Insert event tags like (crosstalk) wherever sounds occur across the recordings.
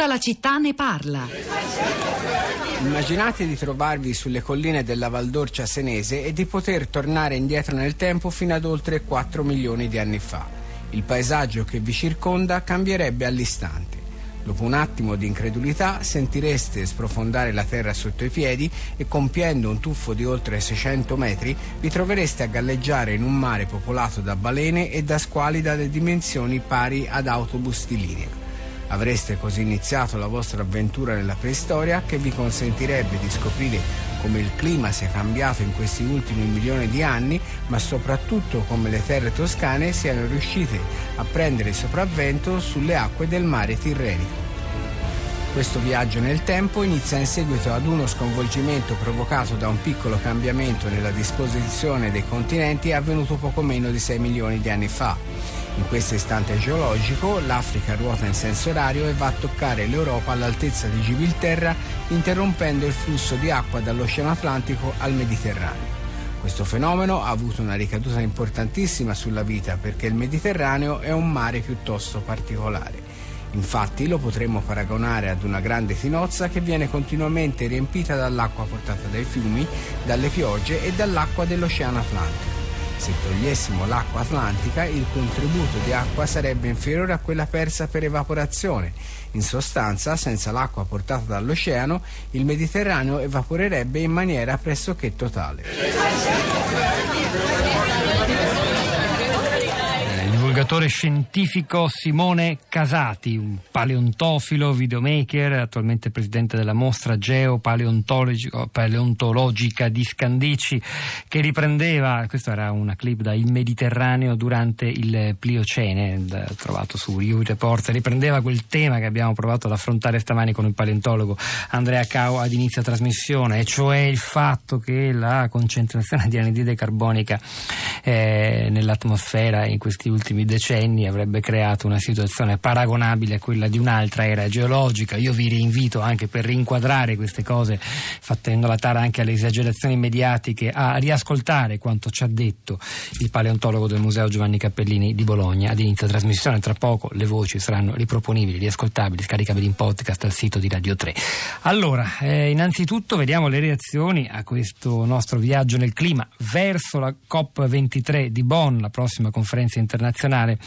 Tutta la città ne parla. Immaginate di trovarvi sulle colline della Valdorcia senese e di poter tornare indietro nel tempo fino ad oltre 4 milioni di anni fa. Il paesaggio che vi circonda cambierebbe all'istante. Dopo un attimo di incredulità sentireste sprofondare la terra sotto i piedi e compiendo un tuffo di oltre 600 metri vi trovereste a galleggiare in un mare popolato da balene e da squali dalle dimensioni pari ad autobus di linea. Avreste così iniziato la vostra avventura nella preistoria che vi consentirebbe di scoprire come il clima sia cambiato in questi ultimi milioni di anni, ma soprattutto come le terre toscane siano riuscite a prendere sopravvento sulle acque del mare Tirrenico. Questo viaggio nel tempo inizia in seguito ad uno sconvolgimento provocato da un piccolo cambiamento nella disposizione dei continenti avvenuto poco meno di 6 milioni di anni fa. In questo istante geologico l'Africa ruota in senso orario e va a toccare l'Europa all'altezza di Gibilterra interrompendo il flusso di acqua dall'Oceano Atlantico al Mediterraneo. Questo fenomeno ha avuto una ricaduta importantissima sulla vita perché il Mediterraneo è un mare piuttosto particolare. Infatti lo potremmo paragonare ad una grande finozza che viene continuamente riempita dall'acqua portata dai fiumi, dalle piogge e dall'acqua dell'Oceano Atlantico. Se togliessimo l'acqua atlantica, il contributo di acqua sarebbe inferiore a quella persa per evaporazione. In sostanza, senza l'acqua portata dall'oceano, il Mediterraneo evaporerebbe in maniera pressoché totale divulgatore scientifico Simone Casati, un paleontofilo, videomaker, attualmente presidente della mostra geopaleontologica di Scandici, che riprendeva, questa era una clip da Il Mediterraneo durante il Pliocene, trovato su You Report, riprendeva quel tema che abbiamo provato ad affrontare stamani con il paleontologo Andrea Cao ad inizio trasmissione, e cioè il fatto che la concentrazione di anidride carbonica eh, nell'atmosfera in questi ultimi decenni avrebbe creato una situazione paragonabile a quella di un'altra era geologica. Io vi rinvito anche per rinquadrare queste cose, fattendo la tara anche alle esagerazioni mediatiche, a riascoltare quanto ci ha detto il paleontologo del Museo Giovanni Cappellini di Bologna ad inizio trasmissione. Tra poco le voci saranno riproponibili, riascoltabili, scaricabili in podcast al sito di Radio 3. Allora, eh, innanzitutto vediamo le reazioni a questo nostro viaggio nel clima verso la COP23 di Bonn, la prossima conferenza internazionale settimanale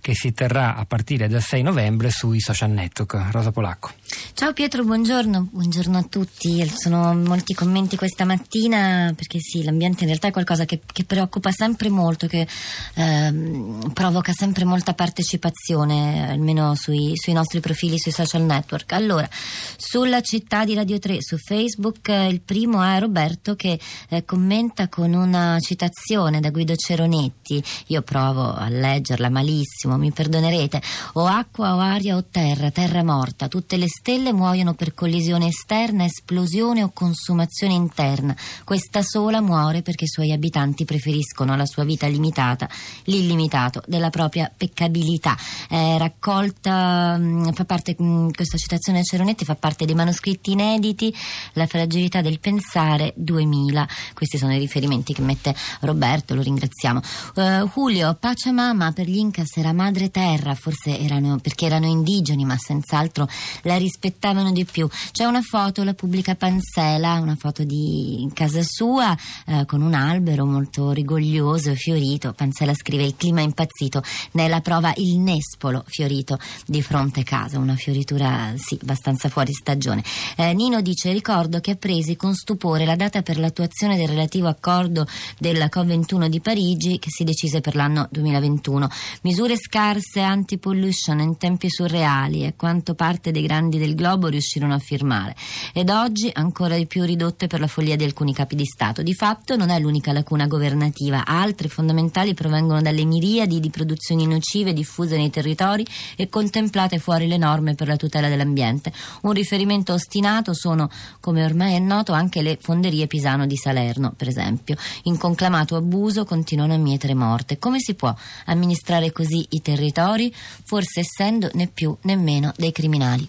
che si terrà a partire dal 6 novembre sui social network. Rosa Polacco. Ciao Pietro, buongiorno, buongiorno a tutti. Sono molti commenti questa mattina perché sì, l'ambiente in realtà è qualcosa che, che preoccupa sempre molto, che ehm, provoca sempre molta partecipazione, almeno sui, sui, nostri profili sui social network. Allora, sulla città di Radio 3 su Facebook, eh, il primo è Roberto che eh, commenta con una citazione da Guido Ceronetti. Io provo a leggerla malissimo, mi perdonerete. O acqua o aria o terra, terra morta, tutte le stelle muoiono per collisione esterna, esplosione o consumazione interna. Questa sola muore perché i suoi abitanti preferiscono alla sua vita limitata l'illimitato della propria peccabilità. È raccolta, mm, fa parte, mm, questa citazione a Ceronetti fa parte dei manoscritti inediti, La fragilità del pensare 2000. Questi sono i riferimenti che mette Roberto, lo ringraziamo. Uh, Julio, Pachamama per gli Incas era madre terra, forse erano, perché erano indigeni, ma senz'altro la rispettavano di più. C'è una foto, la pubblica Pansela, una foto di casa sua eh, con un albero molto rigoglioso e fiorito. Pansela scrive il clima impazzito, nella prova il nespolo fiorito di fronte casa, una fioritura sì, abbastanza fuori stagione. Eh, Nino dice ricordo che ha presi con stupore la data per l'attuazione del relativo accordo della COP21 di Parigi che si decise per l'anno 2021. Misure scarse anti-pollution in tempi surreali e quanto parte dei grandi del globo riuscirono a firmare ed oggi ancora di più ridotte per la follia di alcuni capi di Stato. Di fatto non è l'unica lacuna governativa, altre fondamentali provengono dalle miriadi di produzioni nocive diffuse nei territori e contemplate fuori le norme per la tutela dell'ambiente. Un riferimento ostinato sono, come ormai è noto, anche le fonderie Pisano di Salerno, per esempio. In conclamato abuso continuano a mietere morte. Come si può amministrare così i territori, forse essendo né più né meno dei criminali?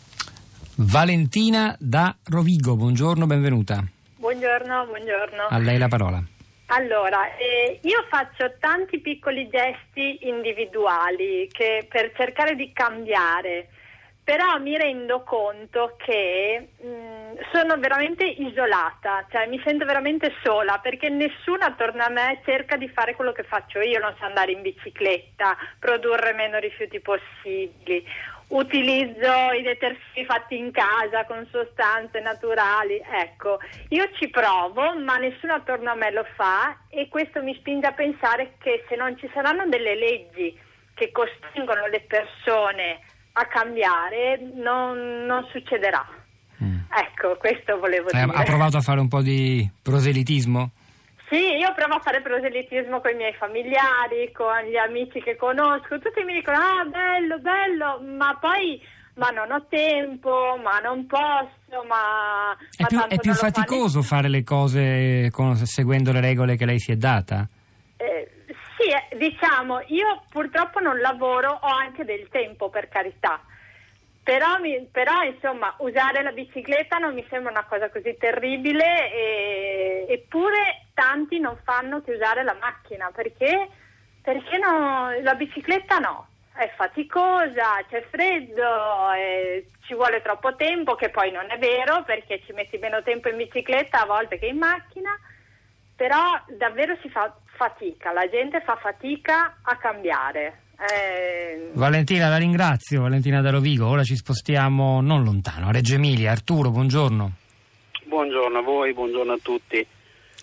Valentina da Rovigo, buongiorno, benvenuta. Buongiorno, buongiorno. A lei la parola. Allora, eh, io faccio tanti piccoli gesti individuali che per cercare di cambiare, però mi rendo conto che mh, sono veramente isolata, cioè mi sento veramente sola perché nessuno attorno a me cerca di fare quello che faccio io, non so andare in bicicletta, produrre meno rifiuti possibili, utilizzo i detersivi fatti in casa con sostanze naturali, ecco, io ci provo ma nessuno attorno a me lo fa e questo mi spinge a pensare che se non ci saranno delle leggi che costringono le persone a cambiare non, non succederà. Mm. Ecco, questo volevo eh, dire. Ha provato a fare un po' di proselitismo? Sì, io provo a fare proselitismo con i miei familiari, con gli amici che conosco, tutti mi dicono ah bello, bello, ma poi ma non ho tempo, ma non posso, ma... È ma più, è più faticoso fa fare le cose con, seguendo le regole che lei si è data? Eh, diciamo, io purtroppo non lavoro, ho anche del tempo per carità. Però, mi, però, insomma usare la bicicletta non mi sembra una cosa così terribile e, eppure tanti non fanno che usare la macchina perché, perché no, la bicicletta no, è faticosa, c'è freddo, ci vuole troppo tempo che poi non è vero perché ci metti meno tempo in bicicletta a volte che in macchina però davvero si fa fatica, la gente fa fatica a cambiare. Eh... Valentina, la ringrazio, Valentina da Rovigo. Ora ci spostiamo non lontano, a Reggio Emilia. Arturo, buongiorno. Buongiorno a voi, buongiorno a tutti.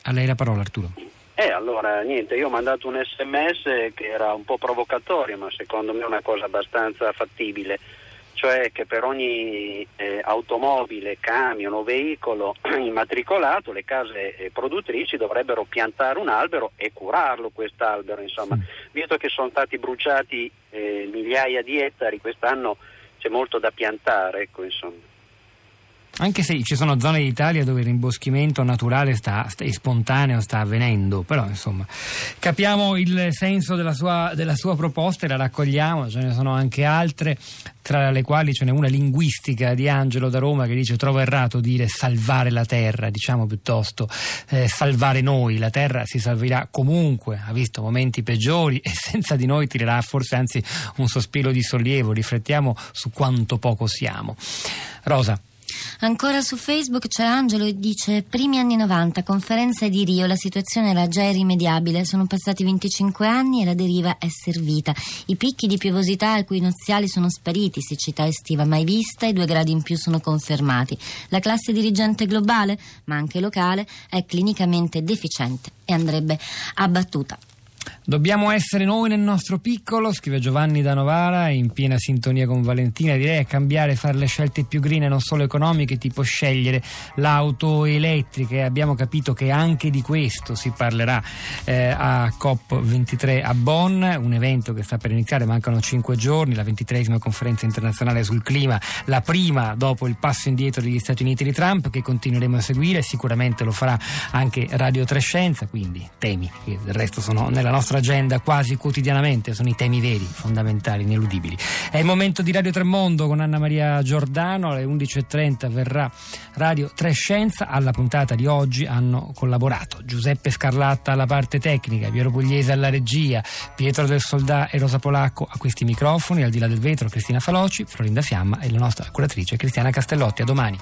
A lei la parola, Arturo. Eh, allora, niente, io ho mandato un sms che era un po' provocatorio, ma secondo me è una cosa abbastanza fattibile cioè che per ogni eh, automobile, camion o veicolo (clears throat) immatricolato le case eh, produttrici dovrebbero piantare un albero e curarlo quest'albero, insomma, visto che sono stati bruciati eh, migliaia di ettari quest'anno c'è molto da piantare, ecco, insomma. Anche se ci sono zone d'Italia dove il rimboschimento naturale sta, sta, e spontaneo sta avvenendo, però insomma capiamo il senso della sua, della sua proposta e la raccogliamo, ce ne sono anche altre, tra le quali ce n'è una linguistica di Angelo da Roma che dice trovo errato dire salvare la terra, diciamo piuttosto eh, salvare noi, la terra si salverà comunque, ha visto momenti peggiori e senza di noi tirerà forse anzi un sospiro di sollievo, riflettiamo su quanto poco siamo. Rosa. Ancora su Facebook c'è Angelo e dice primi anni 90, conferenza di Rio, la situazione era già irrimediabile, sono passati 25 anni e la deriva è servita. I picchi di piovosità equinoziali sono spariti, siccità estiva mai vista, i due gradi in più sono confermati. La classe dirigente globale, ma anche locale, è clinicamente deficiente e andrebbe abbattuta. Dobbiamo essere noi nel nostro piccolo, scrive Giovanni da Novara, in piena sintonia con Valentina. Direi cambiare, fare le scelte più green, non solo economiche, tipo scegliere l'auto elettrica. E abbiamo capito che anche di questo si parlerà eh, a COP23 a Bonn, un evento che sta per iniziare, mancano cinque giorni, la ventitresima conferenza internazionale sul clima, la prima dopo il passo indietro degli Stati Uniti di Trump, che continueremo a seguire, sicuramente lo farà anche Radio Trescenza, quindi temi che del resto sono nella nostra agenda quasi quotidianamente, sono i temi veri, fondamentali, ineludibili. È il momento di Radio Tremondo con Anna Maria Giordano, alle 11.30 verrà Radio Trescenza, alla puntata di oggi hanno collaborato Giuseppe Scarlatta alla parte tecnica, Piero Pugliese alla regia, Pietro del Soldà e Rosa Polacco a questi microfoni, al di là del vetro Cristina Faloci, Florinda Fiamma e la nostra curatrice Cristiana Castellotti. A domani.